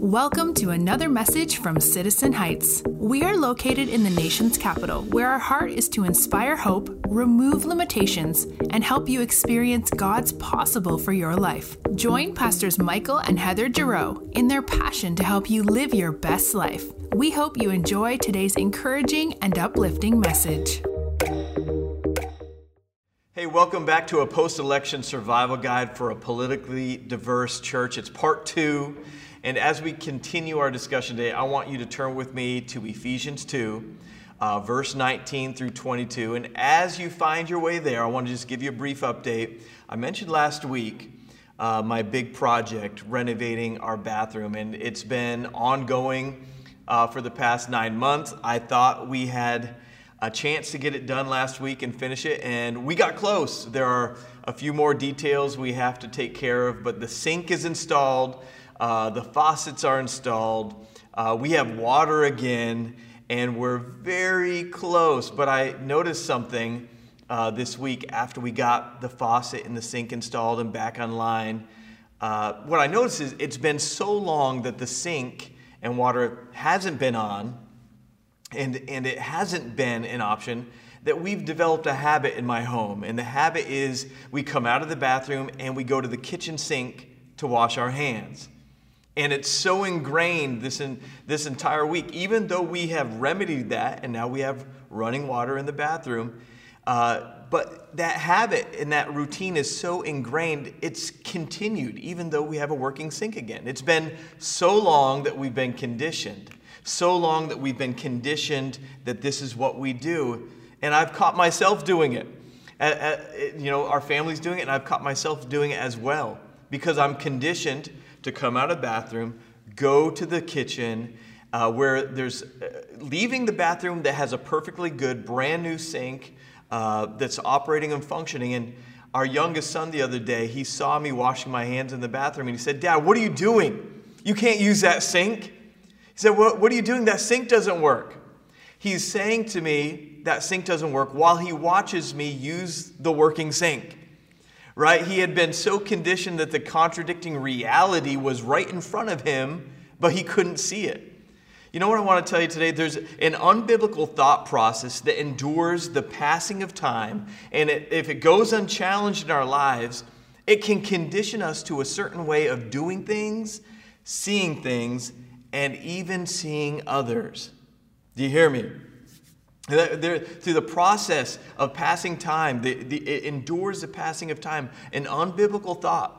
Welcome to another message from Citizen Heights. We are located in the nation's capital, where our heart is to inspire hope, remove limitations, and help you experience God's possible for your life. Join Pastors Michael and Heather Giroux in their passion to help you live your best life. We hope you enjoy today's encouraging and uplifting message. Hey, welcome back to a post election survival guide for a politically diverse church. It's part two. And as we continue our discussion today, I want you to turn with me to Ephesians 2, uh, verse 19 through 22. And as you find your way there, I want to just give you a brief update. I mentioned last week uh, my big project, renovating our bathroom, and it's been ongoing uh, for the past nine months. I thought we had a chance to get it done last week and finish it, and we got close. There are a few more details we have to take care of, but the sink is installed. Uh, the faucets are installed. Uh, we have water again, and we're very close. But I noticed something uh, this week after we got the faucet and the sink installed and back online. Uh, what I noticed is it's been so long that the sink and water hasn't been on, and, and it hasn't been an option that we've developed a habit in my home. And the habit is we come out of the bathroom and we go to the kitchen sink to wash our hands. And it's so ingrained this, in, this entire week, even though we have remedied that and now we have running water in the bathroom. Uh, but that habit and that routine is so ingrained, it's continued, even though we have a working sink again. It's been so long that we've been conditioned, so long that we've been conditioned that this is what we do. And I've caught myself doing it. You know, our family's doing it, and I've caught myself doing it as well because I'm conditioned to come out of the bathroom, go to the kitchen, uh, where there's uh, leaving the bathroom that has a perfectly good brand new sink uh, that's operating and functioning. And our youngest son the other day, he saw me washing my hands in the bathroom and he said, Dad, what are you doing? You can't use that sink. He said, What, what are you doing? That sink doesn't work. He's saying to me, That sink doesn't work while he watches me use the working sink right? He had been so conditioned that the contradicting reality was right in front of him, but he couldn't see it. You know what I want to tell you today? There's an unbiblical thought process that endures the passing of time, and it, if it goes unchallenged in our lives, it can condition us to a certain way of doing things, seeing things, and even seeing others. Do you hear me? Through the process of passing time, the, the, it endures the passing of time, an unbiblical thought.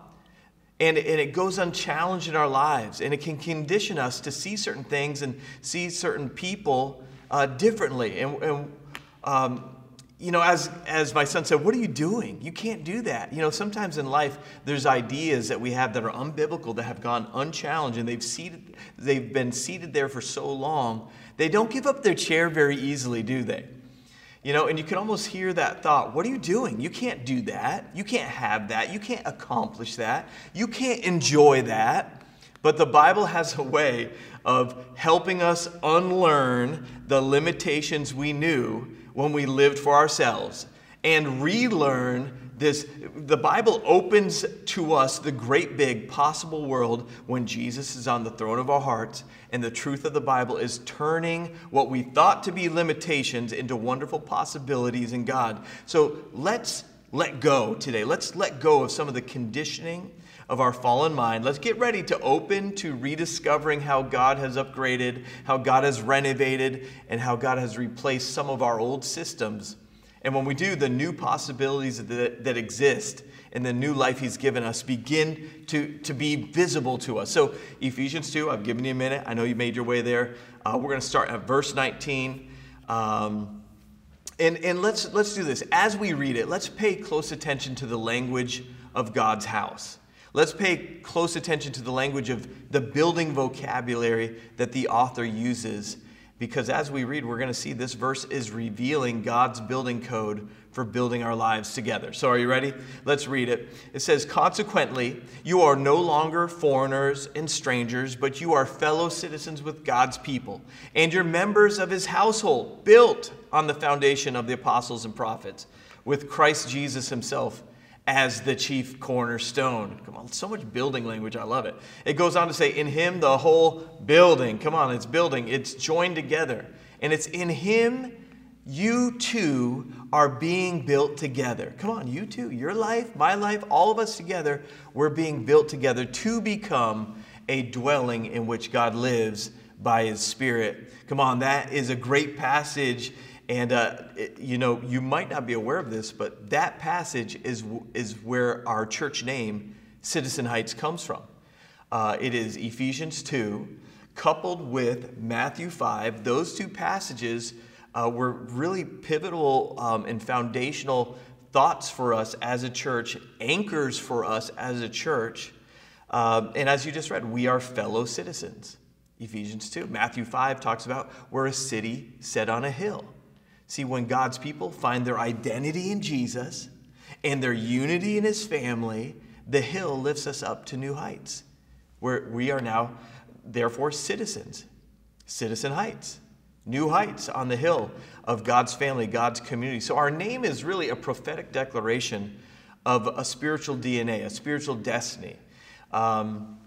And, and it goes unchallenged in our lives, and it can condition us to see certain things and see certain people uh, differently. And, and um, you know, as, as my son said, what are you doing? You can't do that. You know, sometimes in life, there's ideas that we have that are unbiblical, that have gone unchallenged, and they've, seated, they've been seated there for so long they don't give up their chair very easily, do they? You know, and you can almost hear that thought what are you doing? You can't do that. You can't have that. You can't accomplish that. You can't enjoy that. But the Bible has a way of helping us unlearn the limitations we knew when we lived for ourselves and relearn this the bible opens to us the great big possible world when jesus is on the throne of our hearts and the truth of the bible is turning what we thought to be limitations into wonderful possibilities in god. So let's let go today. Let's let go of some of the conditioning of our fallen mind. Let's get ready to open to rediscovering how god has upgraded how god has renovated and how god has replaced some of our old systems and when we do, the new possibilities that, that exist in the new life He's given us begin to, to be visible to us. So, Ephesians 2, I've given you a minute. I know you made your way there. Uh, we're going to start at verse 19. Um, and and let's, let's do this. As we read it, let's pay close attention to the language of God's house. Let's pay close attention to the language of the building vocabulary that the author uses because as we read, we're going to see this verse is revealing God's building code for building our lives together. So, are you ready? Let's read it. It says, Consequently, you are no longer foreigners and strangers, but you are fellow citizens with God's people, and you're members of his household, built on the foundation of the apostles and prophets, with Christ Jesus himself as the chief cornerstone. Come on, so much building language. I love it. It goes on to say, In him, the whole building, come on, it's building, it's joined together. And it's in him, you two are being built together. Come on, you two, your life, my life, all of us together, we're being built together to become a dwelling in which God lives by his Spirit. Come on, that is a great passage and uh, it, you know, you might not be aware of this, but that passage is, is where our church name, Citizen Heights, comes from. Uh, it is Ephesians 2, coupled with Matthew 5. Those two passages uh, were really pivotal um, and foundational thoughts for us as a church, anchors for us as a church. Um, and as you just read, we are fellow citizens. Ephesians 2. Matthew 5 talks about we're a city set on a hill. See, when God's people find their identity in Jesus and their unity in his family, the hill lifts us up to new heights, where we are now, therefore, citizens, citizen heights, new heights on the hill of God's family, God's community. So our name is really a prophetic declaration of a spiritual DNA, a spiritual destiny. Um,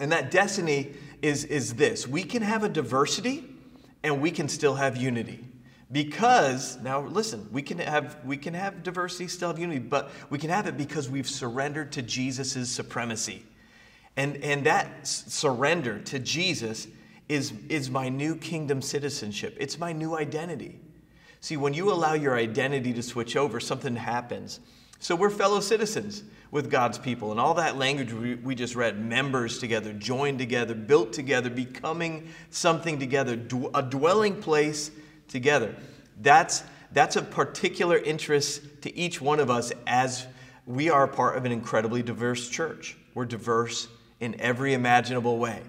and that destiny is, is this. We can have a diversity and we can still have unity because now listen we can have we can have diversity still have unity but we can have it because we've surrendered to jesus' supremacy. And and that surrender to jesus is is my new kingdom citizenship. It's my new identity. See when you allow your identity to switch over something happens. So we're fellow citizens with god's people and all that language we, we just read members together joined together built together becoming something together a dwelling place together. That's, that's of particular interest to each one of us as we are part of an incredibly diverse church. We're diverse in every imaginable way.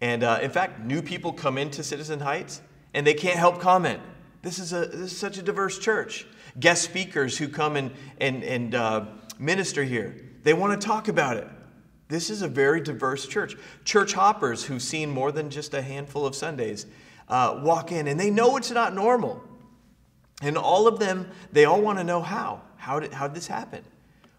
And uh, in fact, new people come into Citizen Heights and they can't help comment. This is, a, this is such a diverse church. Guest speakers who come and, and, and uh, minister here, they want to talk about it. This is a very diverse church. Church hoppers who've seen more than just a handful of Sundays uh, walk in and they know it's not normal. And all of them, they all want to know how. How did, how did this happen?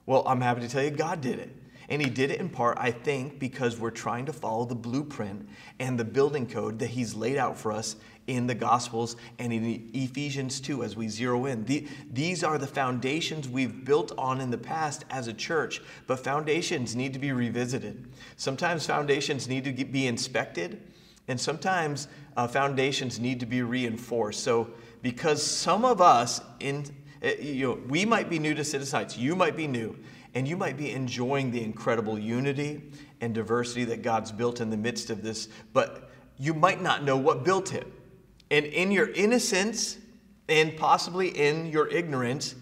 Well, I'm happy to tell you God did it. And He did it in part, I think, because we're trying to follow the blueprint and the building code that He's laid out for us in the Gospels and in Ephesians 2 as we zero in. The, these are the foundations we've built on in the past as a church, but foundations need to be revisited. Sometimes foundations need to be inspected, and sometimes uh, foundations need to be reinforced. So, because some of us, in, uh, you know, we might be new to Citizen Heights, you might be new, and you might be enjoying the incredible unity and diversity that God's built in the midst of this, but you might not know what built it. And in your innocence, and possibly in your ignorance,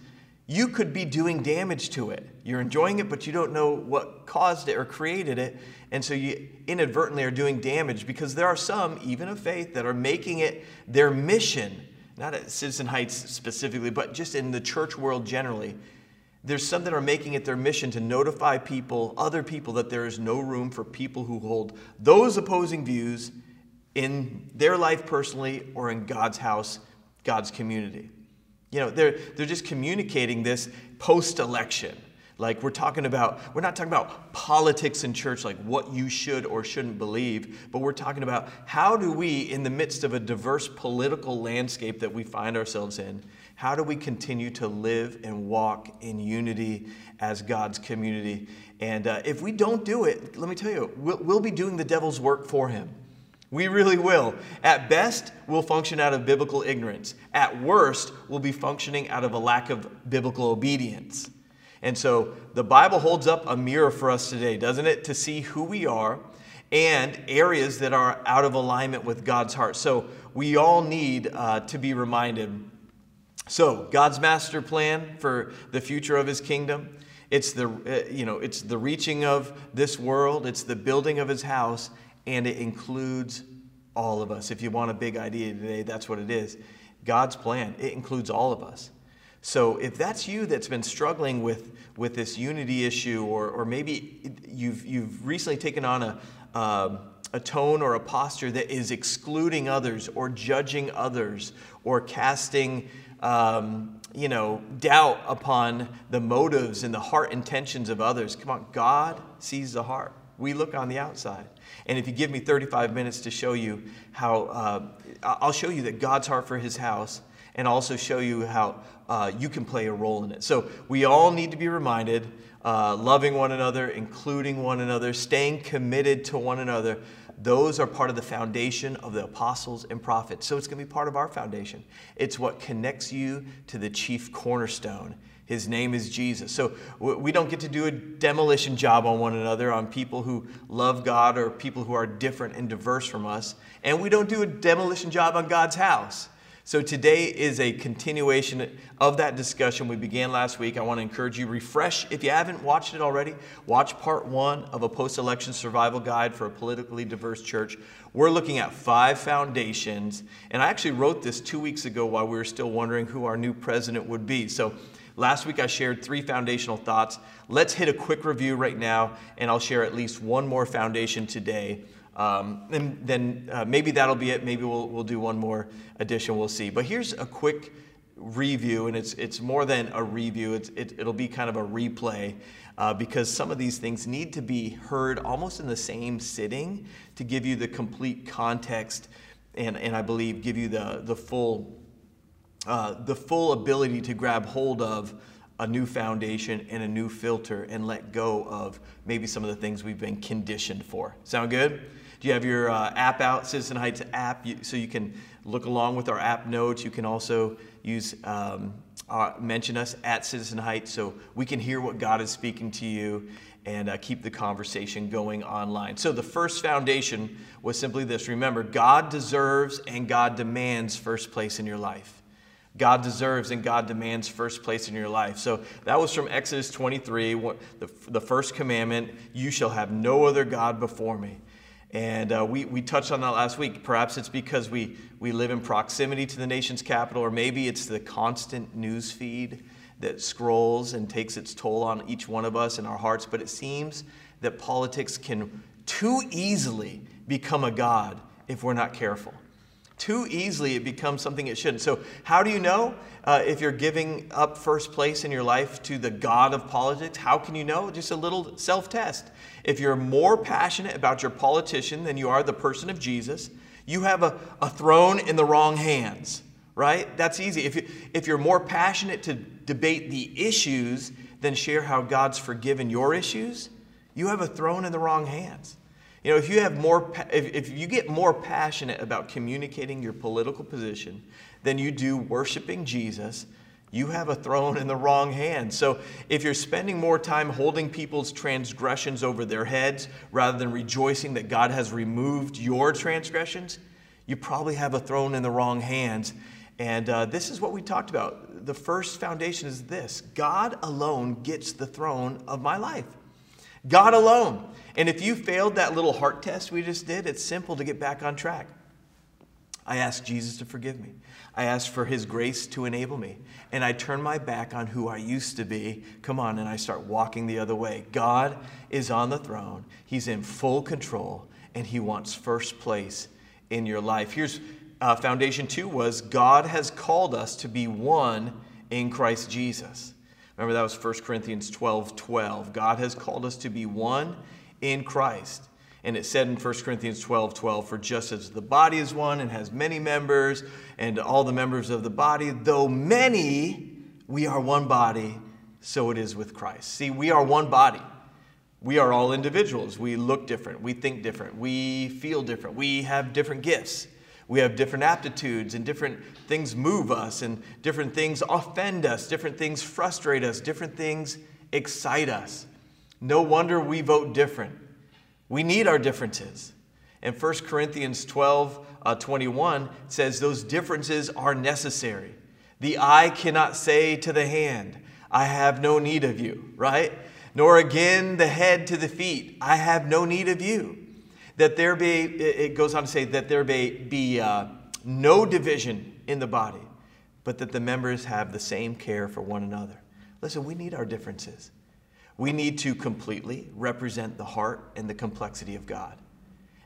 you could be doing damage to it. You're enjoying it, but you don't know what caused it or created it. And so you inadvertently are doing damage because there are some, even of faith, that are making it their mission, not at Citizen Heights specifically, but just in the church world generally. There's some that are making it their mission to notify people, other people, that there is no room for people who hold those opposing views in their life personally or in God's house, God's community. You know, they're, they're just communicating this post election. Like we're talking about, we're not talking about politics in church, like what you should or shouldn't believe, but we're talking about how do we, in the midst of a diverse political landscape that we find ourselves in, how do we continue to live and walk in unity as God's community? And uh, if we don't do it, let me tell you, we'll, we'll be doing the devil's work for him. We really will. At best, we'll function out of biblical ignorance. At worst, we'll be functioning out of a lack of biblical obedience. And so the Bible holds up a mirror for us today, doesn't it? To see who we are and areas that are out of alignment with God's heart. So we all need uh, to be reminded. So God's master plan for the future of His kingdom. It's the, uh, you know, it's the reaching of this world. It's the building of His house and it includes all of us. If you want a big idea today, that's what it is. God's plan, it includes all of us. So if that's you that's been struggling with, with this unity issue, or, or maybe you've, you've recently taken on a, uh, a tone or a posture that is excluding others or judging others or casting um, you know, doubt upon the motives and the heart intentions of others. Come on, God sees the heart. We look on the outside. And if you give me 35 minutes to show you how, uh, I'll show you that God's heart for his house and also show you how uh, you can play a role in it. So we all need to be reminded uh, loving one another, including one another, staying committed to one another. Those are part of the foundation of the apostles and prophets. So it's going to be part of our foundation. It's what connects you to the chief cornerstone. His name is Jesus. So we don't get to do a demolition job on one another, on people who love God or people who are different and diverse from us. And we don't do a demolition job on God's house. So today is a continuation of that discussion we began last week. I want to encourage you refresh if you haven't watched it already. Watch part 1 of a post-election survival guide for a politically diverse church. We're looking at five foundations, and I actually wrote this 2 weeks ago while we were still wondering who our new president would be. So Last week I shared three foundational thoughts. Let's hit a quick review right now, and I'll share at least one more foundation today. Um, and then uh, maybe that'll be it. Maybe we'll, we'll do one more addition. We'll see. But here's a quick review, and it's, it's more than a review, it's, it, it'll be kind of a replay. Uh, because some of these things need to be heard almost in the same sitting to give you the complete context and, and I believe give you the, the full uh, the full ability to grab hold of a new foundation and a new filter and let go of maybe some of the things we've been conditioned for. Sound good? Do you have your uh, app out, Citizen Heights app, you, so you can look along with our app notes? You can also use um, uh, mention us at Citizen Heights so we can hear what God is speaking to you and uh, keep the conversation going online. So the first foundation was simply this: remember, God deserves and God demands first place in your life. God deserves and God demands first place in your life. So that was from Exodus 23, the, the first commandment you shall have no other God before me. And uh, we, we touched on that last week. Perhaps it's because we, we live in proximity to the nation's capital, or maybe it's the constant news feed that scrolls and takes its toll on each one of us and our hearts. But it seems that politics can too easily become a God if we're not careful. Too easily, it becomes something it shouldn't. So, how do you know uh, if you're giving up first place in your life to the God of politics? How can you know? Just a little self test. If you're more passionate about your politician than you are the person of Jesus, you have a, a throne in the wrong hands, right? That's easy. If, you, if you're more passionate to debate the issues than share how God's forgiven your issues, you have a throne in the wrong hands. You know, if you have more, if, if you get more passionate about communicating your political position than you do worshiping Jesus, you have a throne in the wrong hands. So if you're spending more time holding people's transgressions over their heads rather than rejoicing that God has removed your transgressions, you probably have a throne in the wrong hands. And uh, this is what we talked about. The first foundation is this God alone gets the throne of my life. God alone. And if you failed that little heart test we just did, it's simple to get back on track. I asked Jesus to forgive me. I asked for his grace to enable me. And I turn my back on who I used to be. Come on, and I start walking the other way. God is on the throne, he's in full control, and he wants first place in your life. Here's uh, foundation two was God has called us to be one in Christ Jesus. Remember, that was 1 Corinthians 12 12. God has called us to be one in Christ. And it said in 1 Corinthians 12 12, for just as the body is one and has many members, and all the members of the body, though many, we are one body, so it is with Christ. See, we are one body. We are all individuals. We look different. We think different. We feel different. We have different gifts. We have different aptitudes, and different things move us, and different things offend us, different things frustrate us, different things excite us. No wonder we vote different. We need our differences. And 1 Corinthians 12 uh, 21 says those differences are necessary. The eye cannot say to the hand, I have no need of you, right? Nor again the head to the feet, I have no need of you that there be, it goes on to say, that there be, be uh, no division in the body, but that the members have the same care for one another. Listen, we need our differences. We need to completely represent the heart and the complexity of God.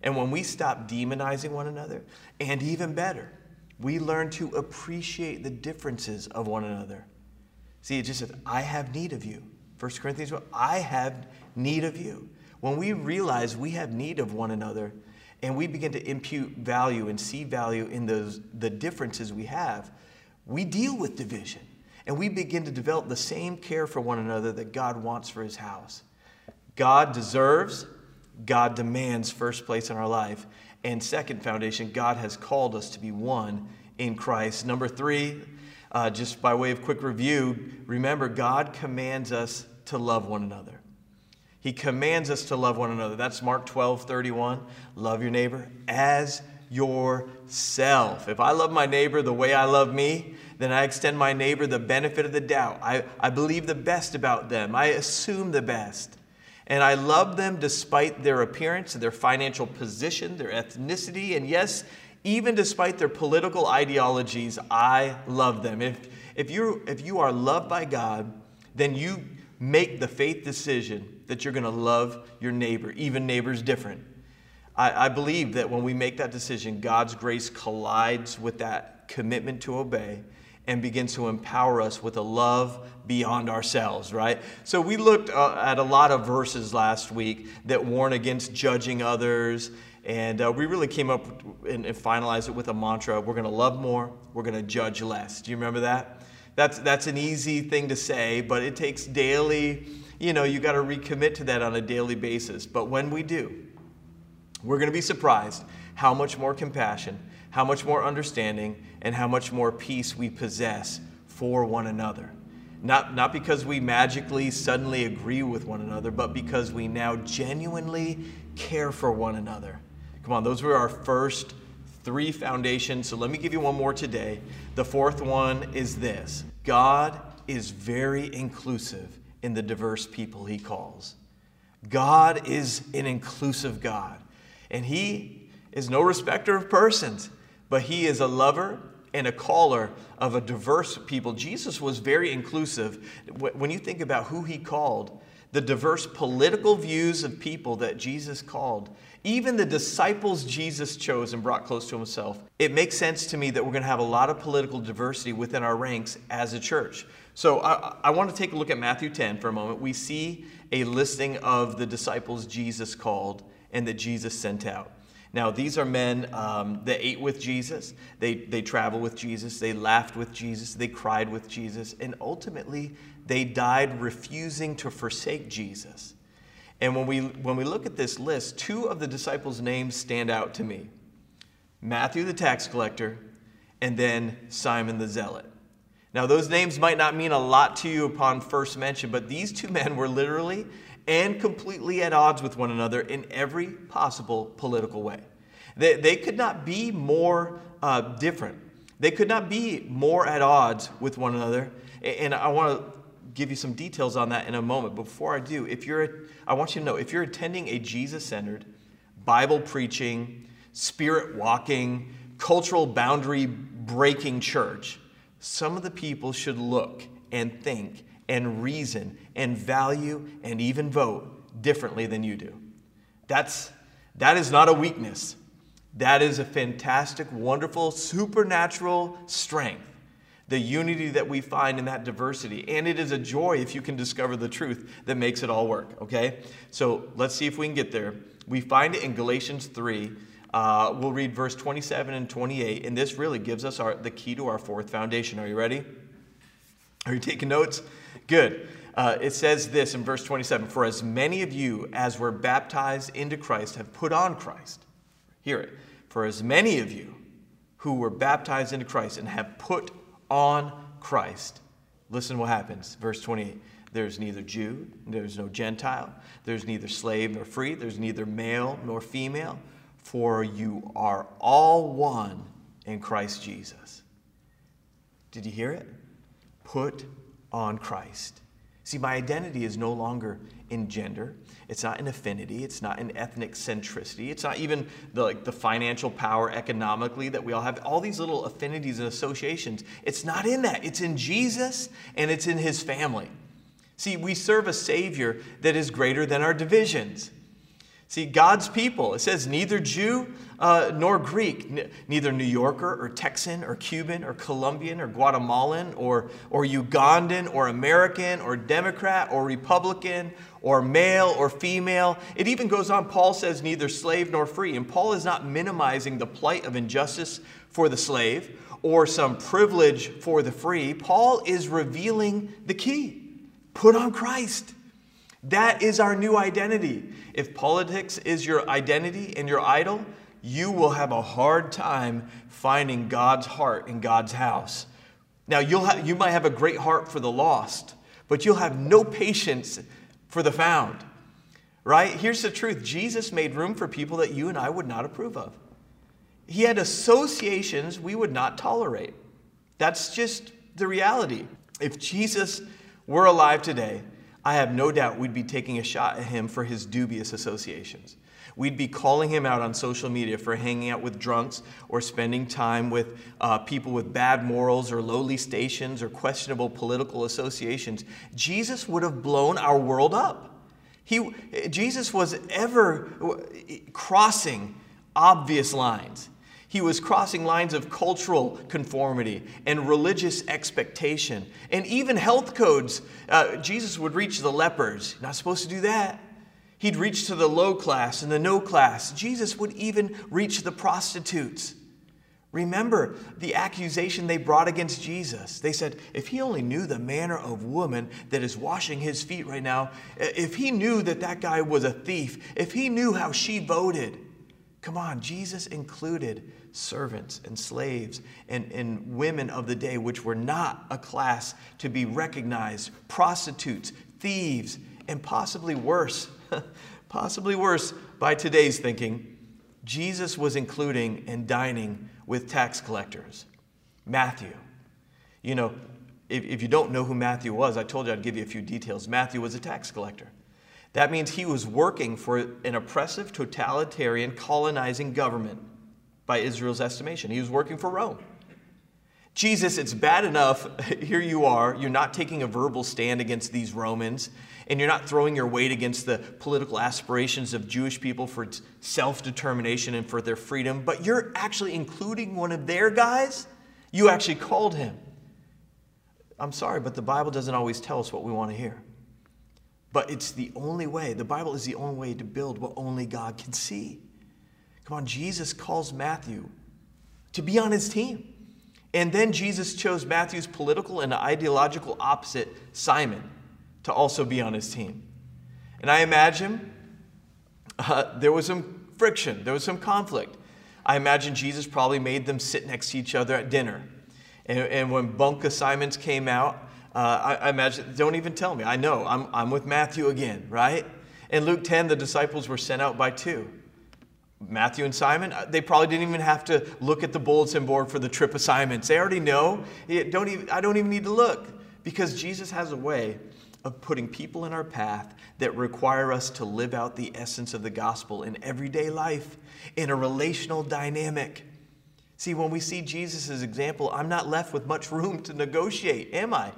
And when we stop demonizing one another, and even better, we learn to appreciate the differences of one another. See, it just says, I have need of you. 1 Corinthians 1, I have need of you. When we realize we have need of one another and we begin to impute value and see value in those the differences we have, we deal with division and we begin to develop the same care for one another that God wants for his house. God deserves, God demands first place in our life. And second foundation, God has called us to be one in Christ. Number three, uh, just by way of quick review, remember, God commands us to love one another. He commands us to love one another. That's Mark 12, 31. Love your neighbor as yourself. If I love my neighbor the way I love me, then I extend my neighbor the benefit of the doubt. I, I believe the best about them. I assume the best. And I love them despite their appearance, their financial position, their ethnicity, and yes, even despite their political ideologies, I love them. If, if, you if you are loved by God, then you make the faith decision that you're going to love your neighbor, even neighbors different. I, I believe that when we make that decision, God's grace collides with that commitment to obey and begins to empower us with a love beyond ourselves, right? So we looked uh, at a lot of verses last week that warn against judging others and uh, we really came up and, and finalized it with a mantra we're going to love more, we're going to judge less. Do you remember that? That's, that's an easy thing to say, but it takes daily, you know, you got to recommit to that on a daily basis. But when we do, we're going to be surprised how much more compassion, how much more understanding, and how much more peace we possess for one another. Not, not because we magically suddenly agree with one another, but because we now genuinely care for one another. Come on, those were our first three foundations. So let me give you one more today. The fourth one is this God is very inclusive in the diverse people he calls. God is an inclusive God, and he is no respecter of persons, but he is a lover and a caller of a diverse people. Jesus was very inclusive. When you think about who he called, the diverse political views of people that Jesus called, even the disciples Jesus chose and brought close to himself, it makes sense to me that we're going to have a lot of political diversity within our ranks as a church. So I, I, want to take a look at Matthew 10 for a moment. We see a listing of the disciples Jesus called and that Jesus sent out. Now, these are men um, that ate with Jesus, they, they traveled with Jesus, they laughed with Jesus, they cried with Jesus, and ultimately they died refusing to forsake Jesus. And when we, when we look at this list, two of the disciples' names stand out to me Matthew the tax collector, and then Simon the zealot. Now, those names might not mean a lot to you upon first mention, but these two men were literally and completely at odds with one another in every possible political way. They, they could not be more uh, different. They could not be more at odds with one another. And I want to give you some details on that in a moment. Before I do, if you're, I want you to know if you're attending a Jesus centered, Bible preaching, spirit walking, cultural boundary breaking church, some of the people should look and think and reason and value and even vote differently than you do. That's, that is not a weakness. That is a fantastic, wonderful, supernatural strength the unity that we find in that diversity. And it is a joy if you can discover the truth that makes it all work, okay? So let's see if we can get there. We find it in Galatians 3. Uh, we'll read verse 27 and 28, and this really gives us our, the key to our fourth foundation. Are you ready? Are you taking notes? Good. Uh, it says this in verse 27 For as many of you as were baptized into Christ have put on Christ. Hear it. For as many of you who were baptized into Christ and have put on Christ. Listen what happens. Verse 28. There's neither Jew, there's no Gentile, there's neither slave nor free, there's neither male nor female, for you are all one in Christ Jesus. Did you hear it? Put on Christ. See, my identity is no longer in gender. It's not an affinity. It's not an ethnic centricity. It's not even the, like, the financial power economically that we all have. All these little affinities and associations. It's not in that. It's in Jesus and it's in his family. See, we serve a Savior that is greater than our divisions. See, God's people, it says neither Jew uh, nor Greek, n- neither New Yorker or Texan or Cuban or Colombian or Guatemalan or, or Ugandan or American or Democrat or Republican or male or female. It even goes on, Paul says neither slave nor free. And Paul is not minimizing the plight of injustice for the slave or some privilege for the free. Paul is revealing the key put on Christ. That is our new identity. If politics is your identity and your idol, you will have a hard time finding God's heart in God's house. Now, you'll have, you might have a great heart for the lost, but you'll have no patience for the found. Right? Here's the truth Jesus made room for people that you and I would not approve of. He had associations we would not tolerate. That's just the reality. If Jesus were alive today, I have no doubt we'd be taking a shot at him for his dubious associations. We'd be calling him out on social media for hanging out with drunks or spending time with uh, people with bad morals or lowly stations or questionable political associations. Jesus would have blown our world up. He, Jesus was ever crossing obvious lines. He was crossing lines of cultural conformity and religious expectation and even health codes. Uh, Jesus would reach the lepers. Not supposed to do that. He'd reach to the low class and the no class. Jesus would even reach the prostitutes. Remember the accusation they brought against Jesus. They said, if he only knew the manner of woman that is washing his feet right now, if he knew that that guy was a thief, if he knew how she voted. Come on, Jesus included servants and slaves and, and women of the day, which were not a class to be recognized, prostitutes, thieves, and possibly worse, possibly worse by today's thinking, Jesus was including and dining with tax collectors. Matthew. You know, if, if you don't know who Matthew was, I told you I'd give you a few details. Matthew was a tax collector. That means he was working for an oppressive, totalitarian, colonizing government by Israel's estimation. He was working for Rome. Jesus, it's bad enough. Here you are. You're not taking a verbal stand against these Romans, and you're not throwing your weight against the political aspirations of Jewish people for self determination and for their freedom, but you're actually including one of their guys. You actually called him. I'm sorry, but the Bible doesn't always tell us what we want to hear. But it's the only way. The Bible is the only way to build what only God can see. Come on, Jesus calls Matthew to be on his team. And then Jesus chose Matthew's political and ideological opposite, Simon, to also be on his team. And I imagine uh, there was some friction, there was some conflict. I imagine Jesus probably made them sit next to each other at dinner. And, and when Bunka Simons came out, uh, I, I, imagine, don't even tell me. I know, I'm, I'm with Matthew again, right? In Luke 10, the disciples were sent out by two. Matthew and Simon, uh, they probably didn't even have to look at the bulletin board for the trip assignments. They already know. Don't even, I don't even need to look because Jesus has a way of putting people in our path that require us to live out the essence of the gospel in everyday life, in a relational dynamic. See, when we see Jesus' example, I'm not left with much room to negotiate, am I?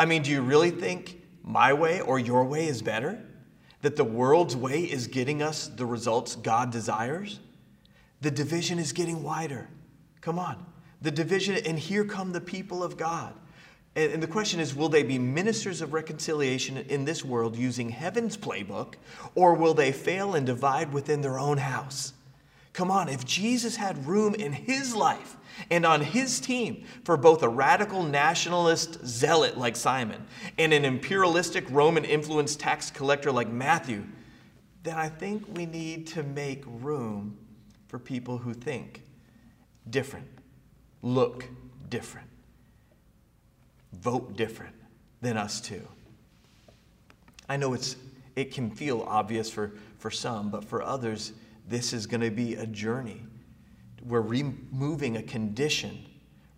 I mean, do you really think my way or your way is better? that the world's way is getting us the results God desires, the division is getting wider. Come on. The division, and here come the people of God. And, the question is will they be ministers of reconciliation in this world using heaven's playbook, or will they fail and divide within their own house? Come on, if Jesus had room in his life and on his team for both a radical nationalist zealot like Simon and an imperialistic Roman influenced tax collector like Matthew, then I think we need to make room for people who think different, look different, vote different than us too. I know it's, it can feel obvious for, for some, but for others, this is going to be a journey. We're removing a condition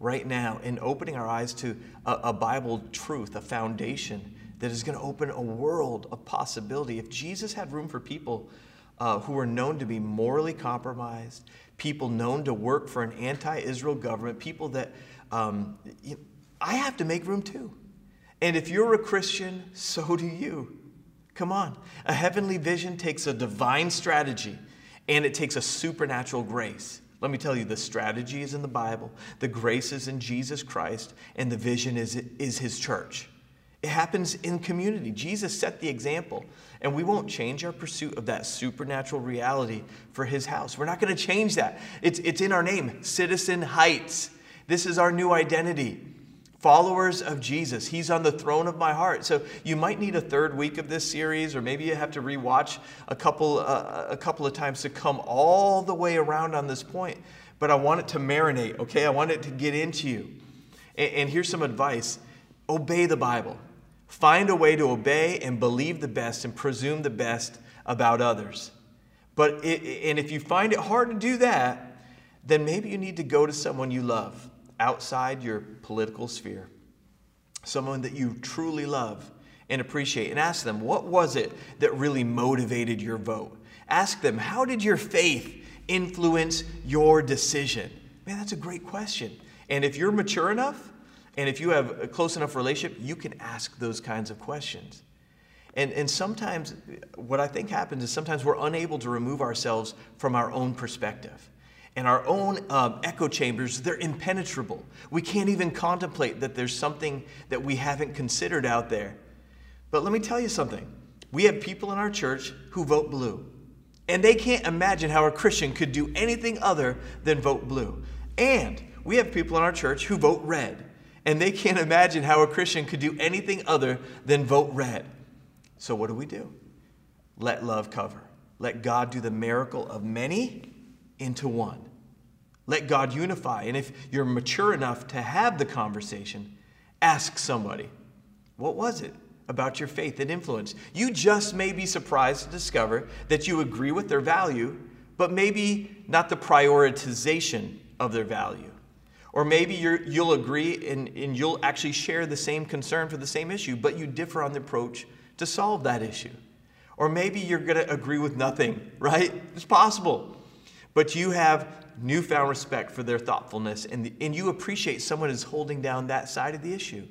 right now and opening our eyes to a, a Bible truth, a foundation that is going to open a world of possibility. If Jesus had room for people uh, who were known to be morally compromised, people known to work for an anti Israel government, people that um, I have to make room too. And if you're a Christian, so do you. Come on. A heavenly vision takes a divine strategy and it takes a supernatural grace. Let me tell you, the strategy is in the Bible, the grace is in Jesus Christ, and the vision is, is His church. It happens in community. Jesus set the example, and we won't change our pursuit of that supernatural reality for His house. We're not going to change that. It's, it's in our name, Citizen Heights. This is our new identity followers of Jesus. He's on the throne of my heart. So you might need a third week of this series, or maybe you have to rewatch a couple, uh, a couple of times to come all the way around on this point. But I want it to marinate, okay? I want it to get into you. And, and here's some advice obey the Bible. Find a way to obey and believe the best and presume the best about others. But it, and if you find it hard to do that, then maybe you need to go to someone you love outside your political sphere, someone that you truly love and appreciate, and ask them, what was it that really motivated your vote? Ask them, how did your faith influence your decision? Man, that's a great question. And if you're mature enough, and if you have a close enough relationship, you can ask those kinds of questions. And, and sometimes, what I think happens is sometimes we're unable to remove ourselves from our own perspective and our own um, echo chambers, they're impenetrable. We can't even contemplate that there's something that we haven't considered out there. But let me tell you something. We have people in our church who vote blue, and they can't imagine how a Christian could do anything other than vote blue. And we have people in our church who vote red, and they can't imagine how a Christian could do anything other than vote red. So, what do we do? Let love cover. Let God do the miracle of many into one. Let God unify. And if you're mature enough to have the conversation, ask somebody, what was it about your faith that influenced? You just may be surprised to discover that you agree with their value, but maybe not the prioritization of their value. Or maybe you will agree and, and you'll actually share the same concern for the same issue, but you differ on the approach to solve that issue. Or maybe you're going to agree with nothing, right? It's possible but you have newfound respect for their thoughtfulness and, the, and you appreciate someone is holding down that side of the issue.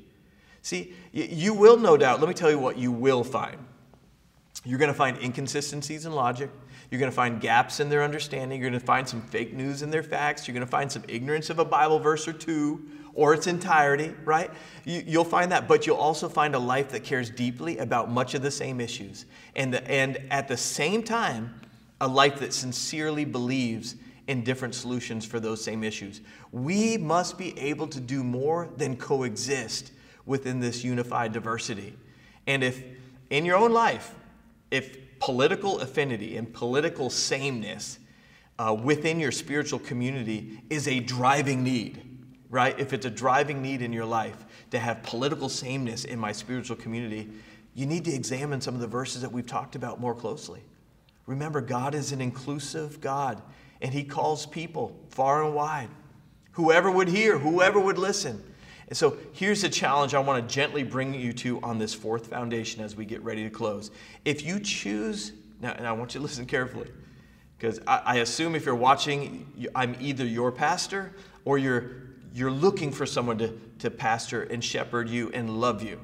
See, you will no doubt, let me tell you what you will find. You're going to find inconsistencies in logic. You're going to find gaps in their understanding. You're going to find some fake news in their facts. You're going to find some ignorance of a Bible verse or two or its entirety, right? You, will find that, but you'll also find a life that cares deeply about much of the same issues. And, the, and at the same time, a life that sincerely believes in different solutions for those same issues. We must be able to do more than coexist within this unified diversity. And if in your own life, if political affinity and political sameness uh, within your spiritual community is a driving need, right? If it's a driving need in your life to have political sameness in my spiritual community, you need to examine some of the verses that we've talked about more closely. Remember, God is an inclusive God, and He calls people far and wide. Whoever would hear, whoever would listen. And so here's a challenge I want to gently bring you to on this fourth foundation as we get ready to close. If you choose, now, and I want you to listen carefully, because I, I assume if you're watching, I'm either your pastor or you're, you're looking for someone to, to pastor and shepherd you and love you.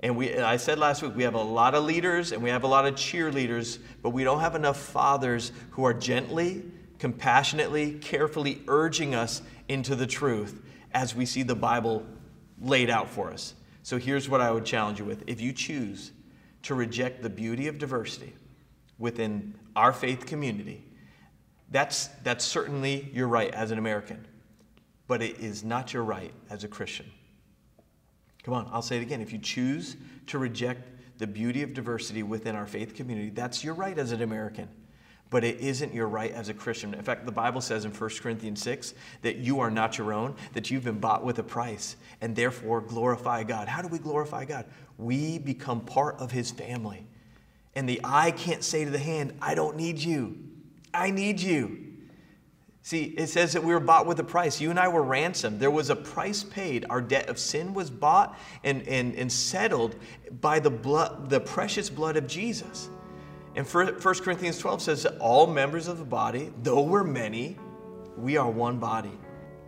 And we, I said last week, we have a lot of leaders and we have a lot of cheerleaders, but we don't have enough fathers who are gently, compassionately, carefully urging us into the truth as we see the Bible laid out for us. So here's what I would challenge you with. If you choose to reject the beauty of diversity within our faith community, that's, that's certainly your right as an American, but it is not your right as a Christian. Come on, I'll say it again. If you choose to reject the beauty of diversity within our faith community, that's your right as an American. But it isn't your right as a Christian. In fact, the Bible says in 1 Corinthians 6 that you are not your own, that you've been bought with a price, and therefore glorify God. How do we glorify God? We become part of His family. And the eye can't say to the hand, I don't need you. I need you. See, it says that we were bought with a price. You and I were ransomed. There was a price paid. Our debt of sin was bought and, and, and settled by the blood, the precious blood of Jesus. And 1 Corinthians 12 says that all members of the body, though we're many, we are one body.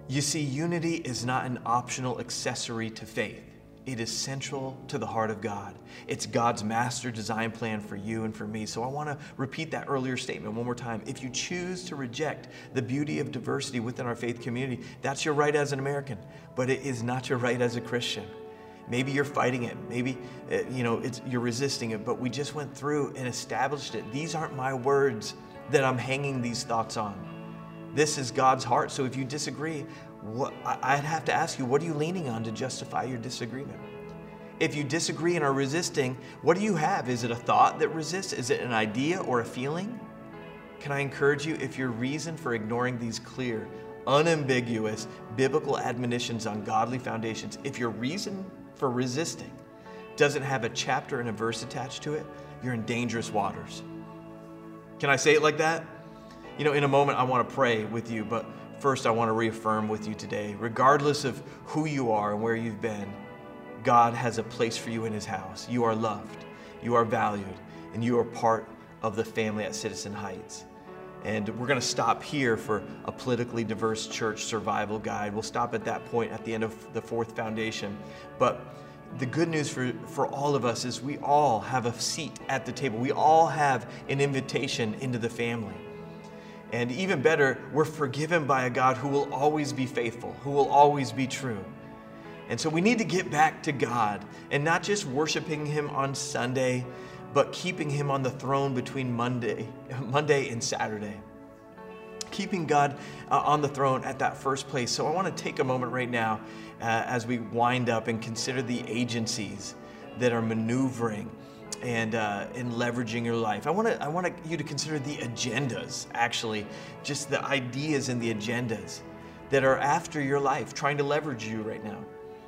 You see, unity is not an optional accessory to faith. It is central to the heart of God. It's God's master design plan for you and for me. So I want to repeat that earlier statement one more time. If you choose to reject the beauty of diversity within our faith community, that's your right as an American, but it is not your right as a Christian. Maybe you're fighting it. Maybe uh, you know you're resisting it. But we just went through and established it. These aren't my words that I'm hanging these thoughts on. This is God's heart. So if you disagree, what, I'd have to ask you, what are you leaning on to justify your disagreement? If you disagree and are resisting, what do you have? Is it a thought that resists? Is it an idea or a feeling? Can I encourage you, if your reason for ignoring these clear, unambiguous biblical admonitions on godly foundations, if your reason for resisting doesn't have a chapter and a verse attached to it, you're in dangerous waters. Can I say it like that? You know, in a moment, I want to pray with you, but first, I want to reaffirm with you today regardless of who you are and where you've been, God has a place for you in His house. You are loved, you are valued, and you are part of the family at Citizen Heights. And we're going to stop here for a politically diverse church survival guide. We'll stop at that point at the end of the fourth foundation. But the good news for, for all of us is we all have a seat at the table. We all have an invitation into the family. And even better, we're forgiven by a God who will always be faithful, who will always be true. And so we need to get back to God and not just worshiping Him on Sunday, but keeping Him on the throne between Monday, Monday and Saturday. Keeping God uh, on the throne at that first place. So I want to take a moment right now uh, as we wind up and consider the agencies that are maneuvering and uh, in leveraging your life. I want to I want you to consider the agendas, actually, just the ideas and the agendas that are after your life, trying to leverage you right now.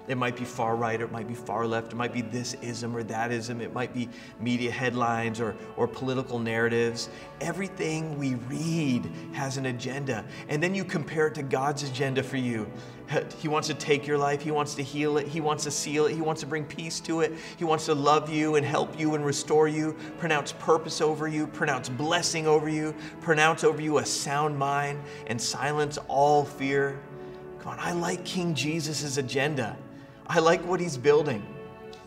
It might be far right or it might be far left. It might be this ism or that ism. It might be media headlines or, or political narratives. Everything we read has an agenda. And then you compare it to God's agenda for you. He wants to take your life. He wants to heal it. He wants to seal it. He wants to bring peace to it. He wants to love you and help you and restore you, pronounce purpose over you, pronounce blessing over you, pronounce over you a sound mind, and silence all fear. Come on, I like King Jesus' agenda. I like what he's building.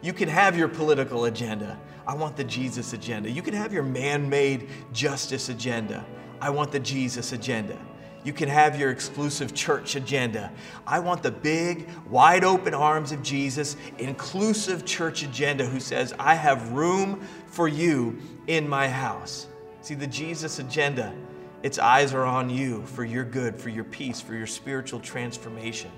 You can have your political agenda. I want the Jesus agenda. You can have your man made justice agenda. I want the Jesus agenda. You can have your exclusive church agenda. I want the big, wide open arms of Jesus, inclusive church agenda who says, I have room for you in my house. See, the Jesus agenda, its eyes are on you for your good, for your peace, for your spiritual transformation.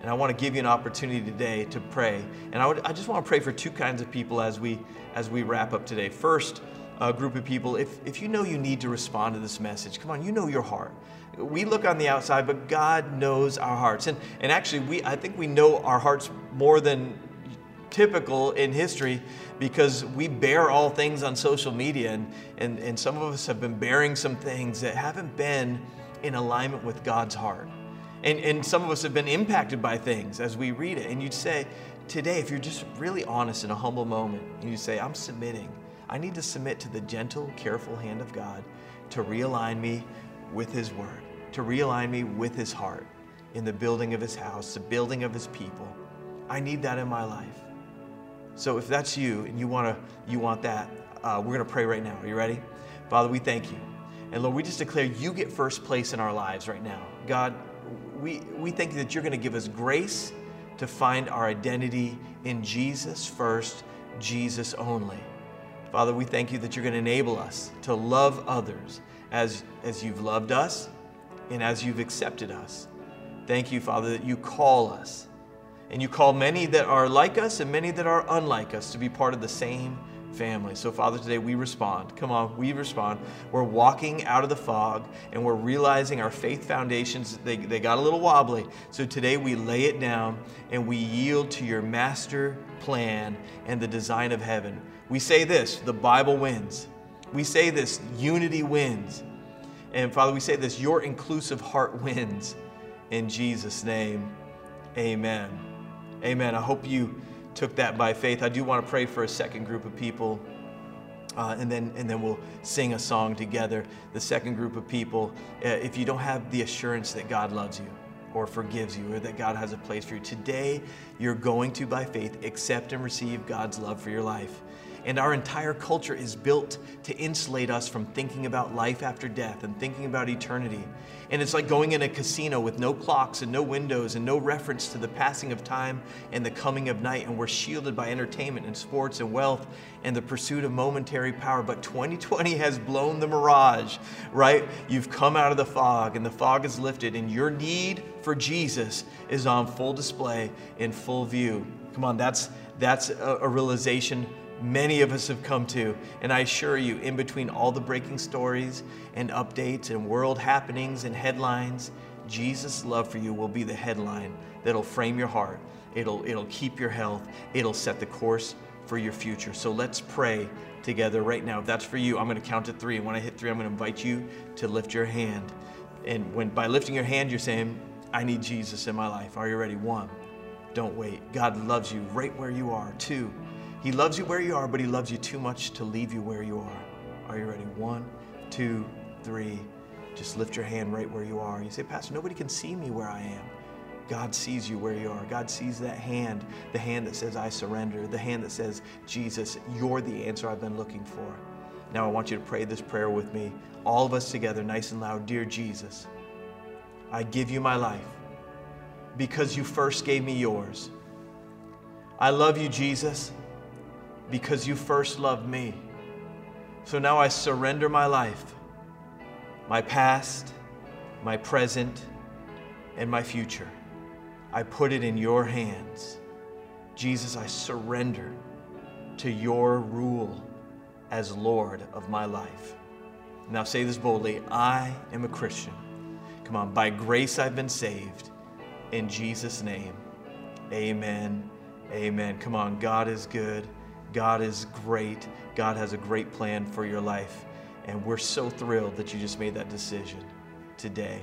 And I want to give you an opportunity today to pray. And I, would, I just want to pray for two kinds of people as we, as we wrap up today. First, a group of people, if, if you know you need to respond to this message, come on, you know your heart we look on the outside, but God knows our hearts. And, and actually, we, I think we know our hearts more than typical in history because we bear all things on social media. And, and, and some of us have been bearing some things that haven't been in alignment with God's heart. And, and some of us have been impacted by things as we read it. And you'd say, today, if you're just really honest in a humble moment, and you say, I'm submitting, I need to submit to the gentle, careful hand of God to realign me with His Word, to realign me with His heart in the building of His house, the building of His people. I need that in my life. So if that's you and you want to, you want that, uh, we're going to pray right now. Are you ready? Father, we thank you. And Lord, we just declare you get first place in our lives right now. God, we, we thank you that you're going to give us grace to find our identity in Jesus first, Jesus only. Father, we thank you that you're going to enable us to love others as, as you've loved us and as you've accepted us. Thank you, Father, that you call us. And you call many that are like us and many that are unlike us to be part of the same family. So, Father, today we respond. Come on, we respond. We're walking out of the fog and we're realizing our faith foundations, they, they got a little wobbly. So, today we lay it down and we yield to your master plan and the design of heaven. We say this the Bible wins. We say this unity wins. And Father, we say this your inclusive heart wins. In Jesus' name, amen. Amen. I hope you took that by faith. I do want to pray for a second group of people. Uh, and then and then we'll sing a song together. The second group of people, uh, if you don't have the assurance that God loves you, or forgives you or that God has a place for you. Today, you're going to, by faith, accept and receive God's love for your life. And our entire culture is built to insulate us from thinking about life after death and thinking about eternity. And it's like going in a casino with no clocks and no windows and no reference to the passing of time and the coming of night. And we're shielded by entertainment and sports and wealth and the pursuit of momentary power. But 2020 has blown the mirage, right? You've come out of the fog and the fog is lifted, and your need for Jesus is on full display in full view. Come on, that's, that's a, realization many of us have come to. And I assure you, in between all the breaking stories and updates and world happenings and headlines, Jesus' love for you will be the headline that'll frame your heart. It'll, it'll keep your health. It'll set the course for your future. So let's pray together right now. If that's for you, I'm going to count to three. And when I hit three, I'm going to invite you to lift your hand. And when by lifting your hand, you're saying, I need Jesus in my life. Are you ready? One, don't wait. God loves you right where you are. Two, he loves you where you are, but He loves you too much to leave you where you are. Are you ready? One, two, three. Just lift your hand right where you are. You say, Pastor, nobody can see me where I am. God sees you where you are. God sees that hand, the hand that says, I surrender, the hand that says, Jesus, you're the answer I've been looking for. Now I want you to pray this prayer with me, all of us together, nice and loud. Dear Jesus, I give you my life because you first gave me yours. I love you, Jesus because you first loved me. So now I surrender my life, my past, my present, and my future. I put it in your hands. Jesus, I surrender to your rule as Lord of my life. Now say this boldly I am a Christian. Come on, by grace I've been saved. In Jesus' name, amen. Amen. Come on, God is good. God is great. God has a great plan for your life. And we're so thrilled that you just made that decision today.